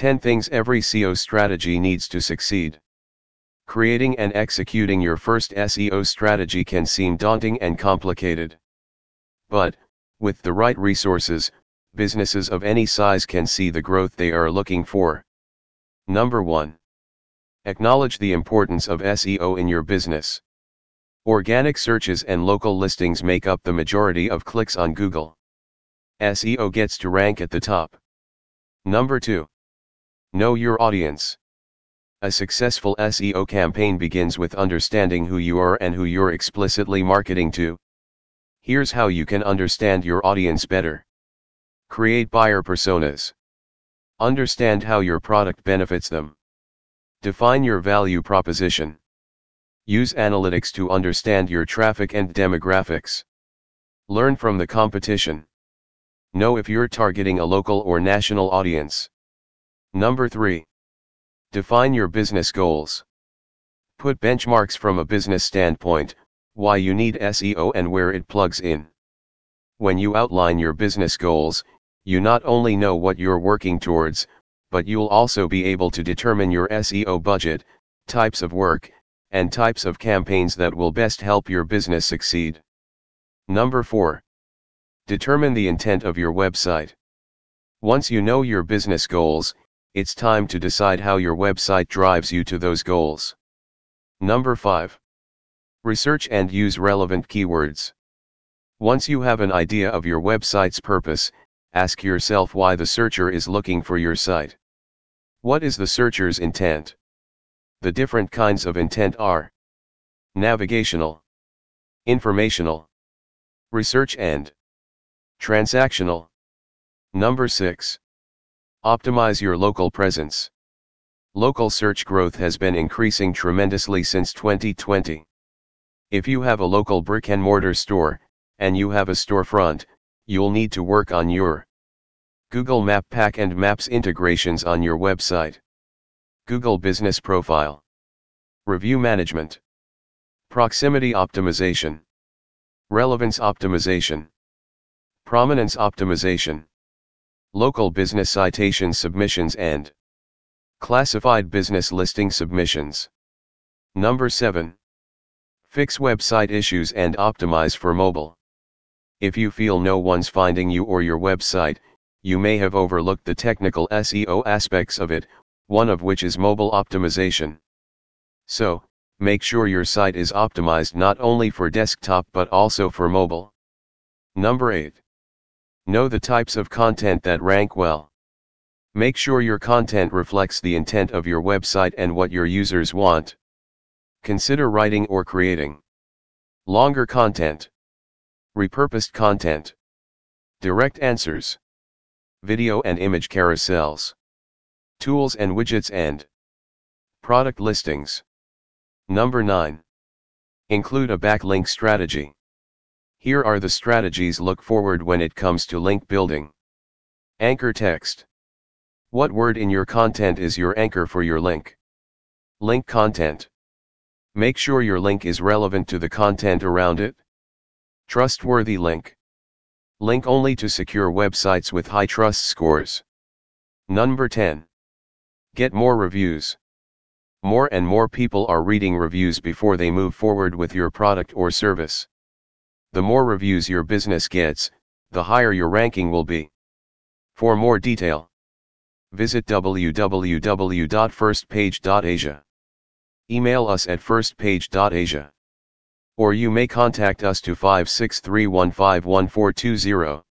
10 Things Every SEO Strategy Needs to Succeed. Creating and executing your first SEO strategy can seem daunting and complicated. But, with the right resources, businesses of any size can see the growth they are looking for. Number 1. Acknowledge the importance of SEO in your business. Organic searches and local listings make up the majority of clicks on Google. SEO gets to rank at the top. Number 2. Know your audience. A successful SEO campaign begins with understanding who you are and who you're explicitly marketing to. Here's how you can understand your audience better. Create buyer personas. Understand how your product benefits them. Define your value proposition. Use analytics to understand your traffic and demographics. Learn from the competition. Know if you're targeting a local or national audience. Number 3. Define your business goals. Put benchmarks from a business standpoint, why you need SEO and where it plugs in. When you outline your business goals, you not only know what you're working towards, but you'll also be able to determine your SEO budget, types of work, and types of campaigns that will best help your business succeed. Number 4. Determine the intent of your website. Once you know your business goals, it's time to decide how your website drives you to those goals. Number 5. Research and use relevant keywords. Once you have an idea of your website's purpose, ask yourself why the searcher is looking for your site. What is the searcher's intent? The different kinds of intent are navigational, informational, research and transactional. Number 6. Optimize your local presence. Local search growth has been increasing tremendously since 2020. If you have a local brick and mortar store, and you have a storefront, you'll need to work on your Google Map Pack and Maps integrations on your website. Google Business Profile. Review Management. Proximity Optimization. Relevance Optimization. Prominence Optimization local business citation submissions and classified business listing submissions. Number 7. Fix website issues and optimize for mobile. If you feel no one's finding you or your website, you may have overlooked the technical SEO aspects of it, one of which is mobile optimization. So, make sure your site is optimized not only for desktop but also for mobile. Number 8. Know the types of content that rank well. Make sure your content reflects the intent of your website and what your users want. Consider writing or creating longer content, repurposed content, direct answers, video and image carousels, tools and widgets and product listings. Number 9. Include a backlink strategy. Here are the strategies look forward when it comes to link building. Anchor text. What word in your content is your anchor for your link? Link content. Make sure your link is relevant to the content around it. Trustworthy link. Link only to secure websites with high trust scores. Number 10. Get more reviews. More and more people are reading reviews before they move forward with your product or service. The more reviews your business gets, the higher your ranking will be. For more detail, visit www.firstpage.asia. Email us at firstpage.asia. Or you may contact us to 563151420.